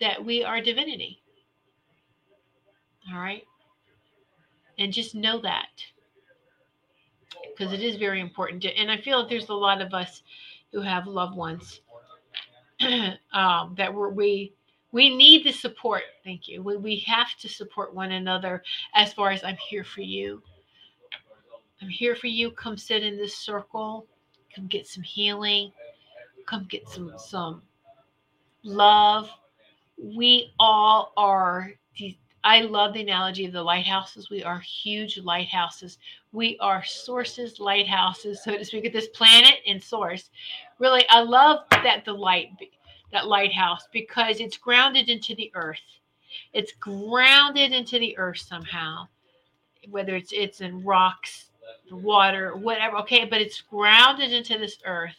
that we are divinity. All right. And just know that because it is very important. To, and I feel like there's a lot of us who have loved ones um, that we're, we we need the support. Thank you. We, we have to support one another as far as I'm here for you. I'm here for you. Come sit in this circle. Come get some healing. Come get some some love. We all are I love the analogy of the lighthouses. We are huge lighthouses. We are sources, lighthouses, so to speak, of this planet and source. Really, I love that the light that lighthouse because it's grounded into the earth. It's grounded into the earth somehow, whether it's it's in rocks, water, whatever. Okay, but it's grounded into this earth.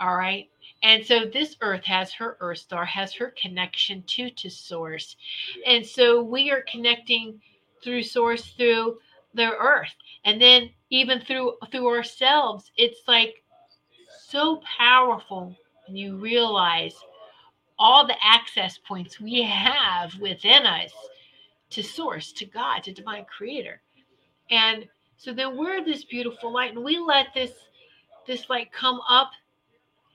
All right. And so this earth has her earth star, has her connection to to source. And so we are connecting through source through the earth. And then even through through ourselves, it's like so powerful when you realize all the access points we have within us to source, to God, to divine creator. And so then we're this beautiful light and we let this this light come up,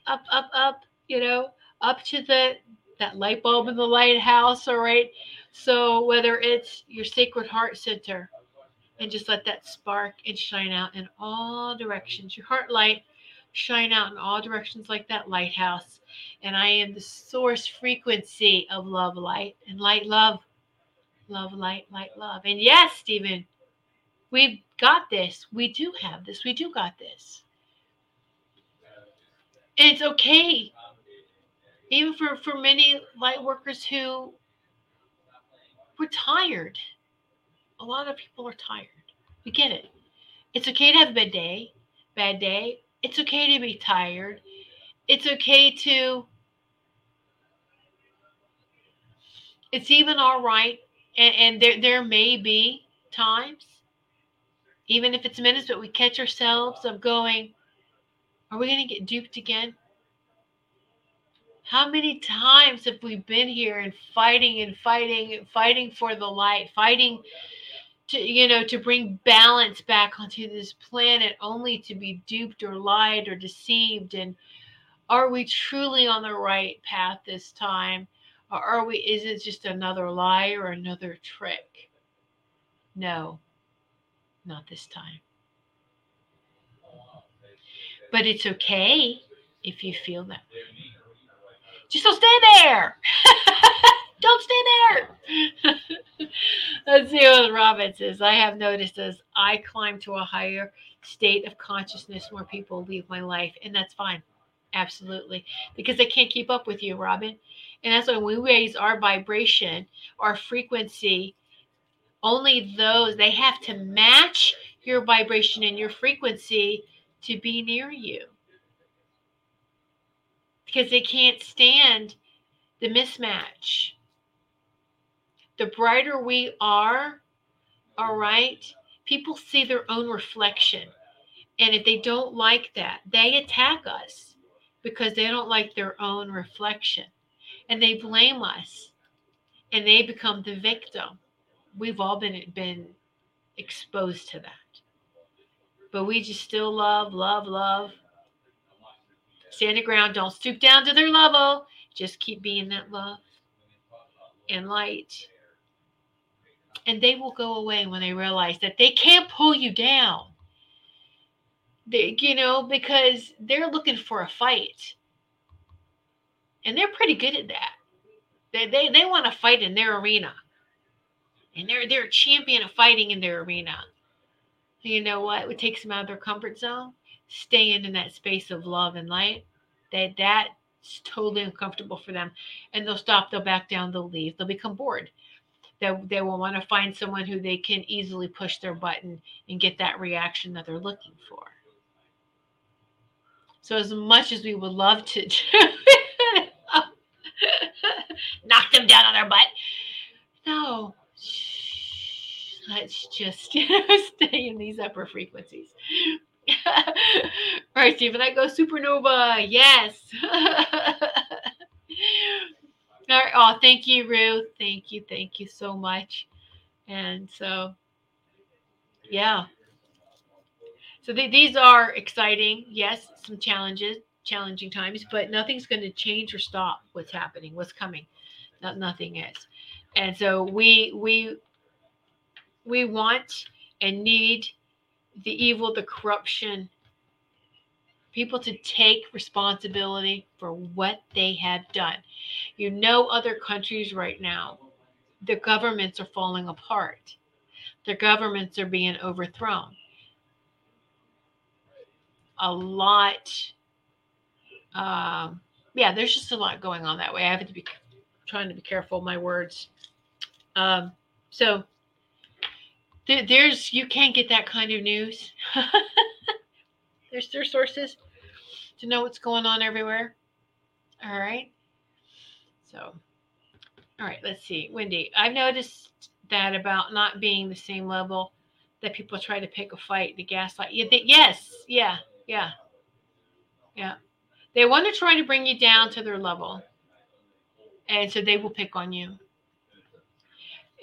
up, up, up, you know, up to the that light bulb in the lighthouse, all right. So whether it's your sacred heart center and just let that spark and shine out in all directions, your heart light shine out in all directions like that lighthouse. And I am the source frequency of love, light, and light, love. Love, light, light, love. And yes, Stephen, we've got this. We do have this. We do got this. It's okay. Even for, for many light workers who were tired. A lot of people are tired. We get it. It's okay to have a bad day, bad day, it's okay to be tired. It's okay to, it's even all right. And, and there, there may be times, even if it's minutes, but we catch ourselves of going, are we going to get duped again? How many times have we been here and fighting and fighting and fighting for the light, fighting to you know to bring balance back onto this planet only to be duped or lied or deceived? And are we truly on the right path this time? Or are we is it just another lie or another trick? No not this time but it's okay if you feel that just don't stay there don't stay there Let's see what Robin says. I have noticed as I climb to a higher state of consciousness, more people leave my life, and that's fine. Absolutely. Because they can't keep up with you, Robin. And that's when we raise our vibration, our frequency, only those, they have to match your vibration and your frequency to be near you. Because they can't stand the mismatch the brighter we are, all right, people see their own reflection. And if they don't like that, they attack us because they don't like their own reflection. And they blame us and they become the victim. We've all been been exposed to that. But we just still love, love, love. Stand the ground. Don't stoop down to their level. Just keep being that love and light and they will go away when they realize that they can't pull you down. They, you know, because they're looking for a fight. And they're pretty good at that. They, they, they want to fight in their arena. And they're, they're a champion of fighting in their arena. You know what? It takes them out of their comfort zone. Staying in that space of love and light. That that's totally uncomfortable for them. And they'll stop, they'll back down, they'll leave, they'll become bored that they will want to find someone who they can easily push their button and get that reaction that they're looking for. So as much as we would love to knock them down on their butt, no, let's just you know, stay in these upper frequencies. All right, Stephen, I go supernova. Yes. All right. Oh, thank you, Ruth. Thank you. Thank you so much. And so, yeah. So th- these are exciting. Yes, some challenges, challenging times, but nothing's going to change or stop what's happening, what's coming. Not nothing is. And so we we we want and need the evil, the corruption, people to take responsibility for what they have done. You know, other countries right now, the governments are falling apart, their governments are being overthrown. A lot, um, yeah, there's just a lot going on that way. I have to be trying to be careful my words. Um, so there's you can't get that kind of news. there's their sources to know what's going on everywhere. All right. So, all right, let's see. Wendy, I've noticed that about not being the same level that people try to pick a fight, the gaslight. Yes, yeah, yeah, yeah. They want to try to bring you down to their level. And so they will pick on you.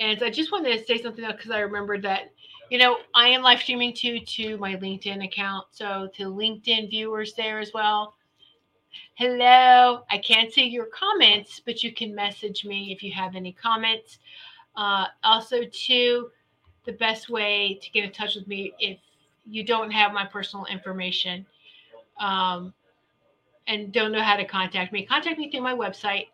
And I just wanted to say something because I remembered that you know, I am live streaming too to my LinkedIn account. So to LinkedIn viewers there as well. Hello. I can't see your comments, but you can message me if you have any comments. Uh, also, too, the best way to get in touch with me if you don't have my personal information um, and don't know how to contact me, contact me through my website,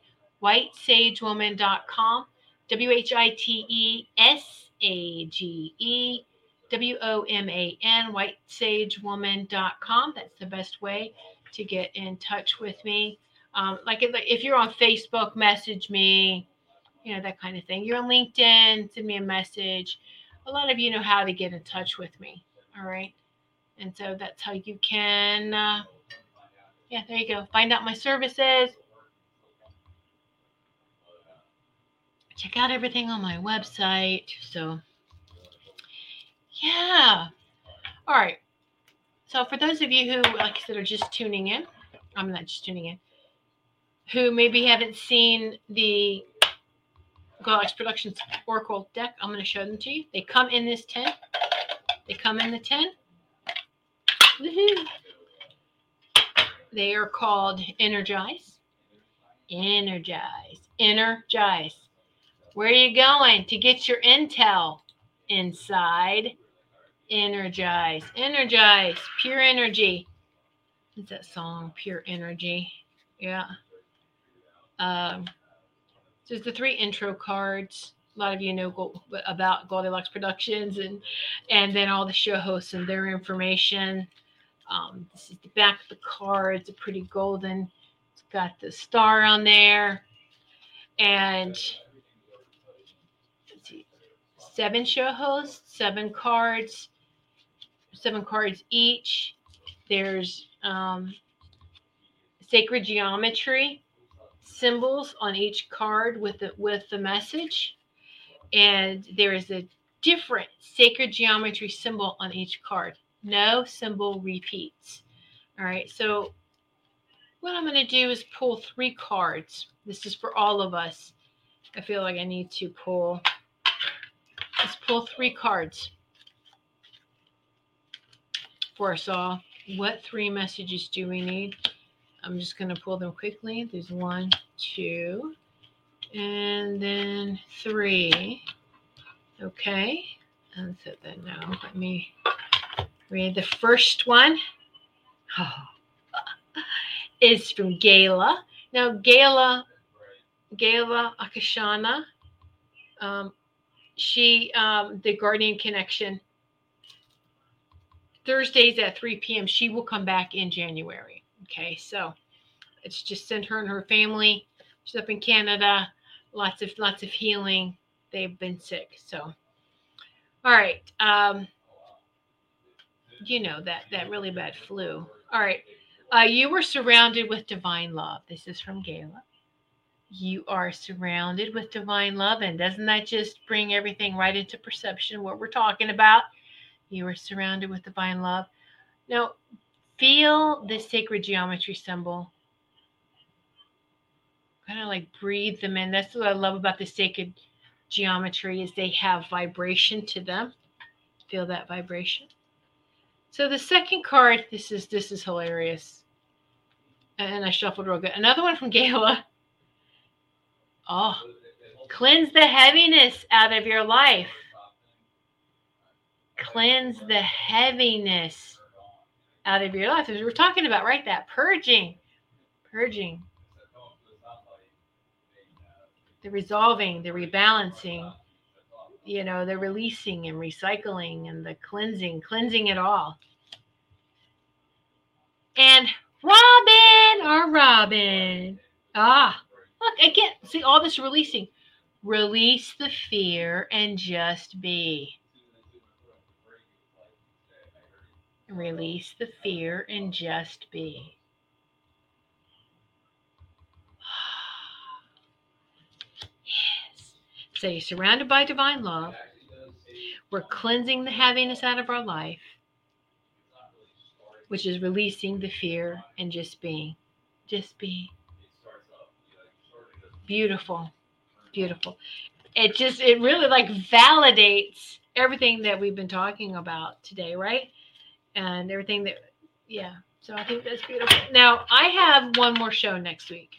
whitesagewoman.com, W H I T E S a G E W O M A N, whitesagewoman.com. That's the best way to get in touch with me. Um, like if, if you're on Facebook, message me, you know, that kind of thing. You're on LinkedIn, send me a message. A lot of you know how to get in touch with me. All right. And so that's how you can, uh, yeah, there you go. Find out my services. Check out everything on my website. So, yeah. All right. So, for those of you who, like I said, are just tuning in, I'm not just tuning in, who maybe haven't seen the Goldilocks Productions Oracle deck, I'm going to show them to you. They come in this tin. They come in the tin. Woohoo. They are called Energize. Energize. Energize. Where are you going to get your intel? Inside. Energize. Energize. Pure energy. What's that song? Pure energy. Yeah. Um, so there's the three intro cards. A lot of you know about Goldilocks Productions and and then all the show hosts and their information. Um, this is the back of the card. It's a pretty golden. It's got the star on there. And seven show hosts, seven cards, seven cards each. There's um, sacred geometry symbols on each card with the with the message, and there is a different sacred geometry symbol on each card. No symbol repeats. All right, so what I'm going to do is pull three cards. This is for all of us. I feel like I need to pull Let's pull three cards for us all. What three messages do we need? I'm just going to pull them quickly. There's one, two, and then three. Okay. And so then now let me read the first one. Oh. is from Gala. Now Gala, Gala Akashana, um, she um, the Guardian Connection. Thursdays at 3 p.m. She will come back in January. Okay, so it's just send her and her family. She's up in Canada. Lots of lots of healing. They've been sick. So all right. Um, you know that that really bad flu. All right. Uh, you were surrounded with divine love. This is from Gala. You are surrounded with divine love, and doesn't that just bring everything right into perception? What we're talking about. You are surrounded with divine love. Now, feel the sacred geometry symbol. Kind of like breathe them in. That's what I love about the sacred geometry is they have vibration to them. Feel that vibration. So the second card, this is this is hilarious. And I shuffled real good. Another one from Gala. Oh, cleanse the heaviness out of your life. Cleanse the heaviness out of your life. As we're talking about, right? That purging, purging, the resolving, the rebalancing, you know, the releasing and recycling and the cleansing, cleansing it all. And Robin, our Robin. Ah, again, see all this releasing. Release the fear and just be. Release the fear and just be. yes. So you're surrounded by divine love. We're cleansing the heaviness out of our life, which is releasing the fear and just being. Just be. Beautiful. Beautiful. It just, it really like validates everything that we've been talking about today, right? And everything that, yeah. So I think that's beautiful. Now, I have one more show next week.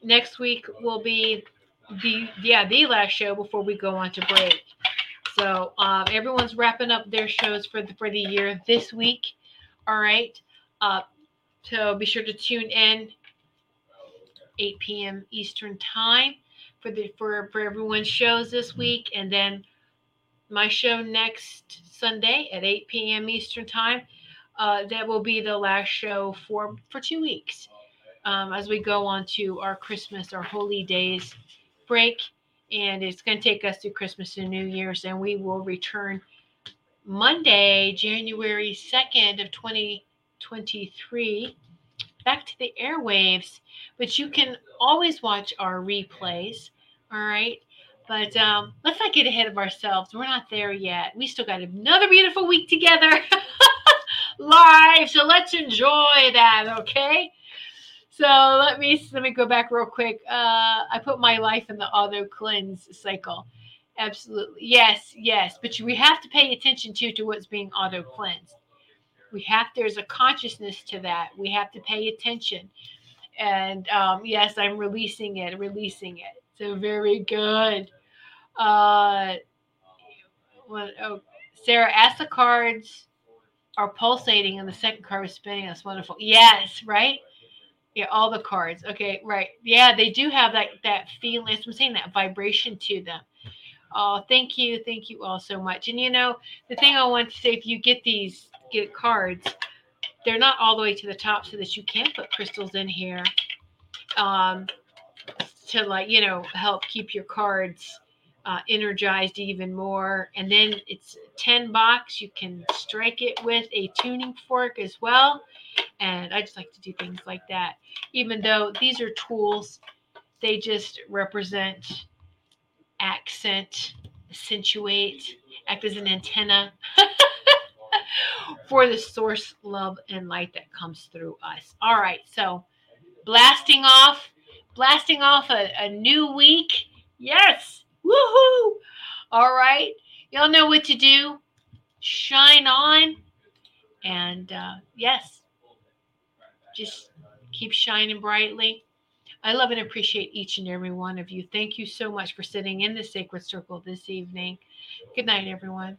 Next week will be the yeah the last show before we go on to break. So um, everyone's wrapping up their shows for the for the year this week. All right. Uh, so be sure to tune in 8 p.m. Eastern time for the for for everyone's shows this week, and then my show next Sunday at 8 p.m. Eastern time. Uh, that will be the last show for for two weeks um, as we go on to our Christmas, our holy days break, and it's going to take us through Christmas and New Year's, and we will return Monday, January 2nd of 2023 back to the airwaves. But you can always watch our replays. All right. But um, let's not get ahead of ourselves. We're not there yet. We still got another beautiful week together live. So let's enjoy that. Okay. So let me let me go back real quick. Uh, I put my life in the auto cleanse cycle. Absolutely, yes, yes. But we have to pay attention to to what's being auto cleansed. We have there's a consciousness to that. We have to pay attention. And um, yes, I'm releasing it, releasing it. So very good. Uh, oh, Sarah, as the cards are pulsating and the second card is spinning. That's wonderful. Yes, right. Yeah, all the cards. Okay, right. Yeah, they do have that that feeling. I'm saying that vibration to them. Oh, thank you, thank you all so much. And you know, the thing I want to say, if you get these get cards, they're not all the way to the top, so that you can put crystals in here, um, to like you know help keep your cards uh, energized even more. And then it's 10 box. You can strike it with a tuning fork as well. And I just like to do things like that. Even though these are tools, they just represent, accent, accentuate, act as an antenna for the source love and light that comes through us. All right. So blasting off, blasting off a, a new week. Yes. Woohoo. All right. Y'all know what to do. Shine on. And uh, yes, just keep shining brightly. I love and appreciate each and every one of you. Thank you so much for sitting in the sacred circle this evening. Good night, everyone.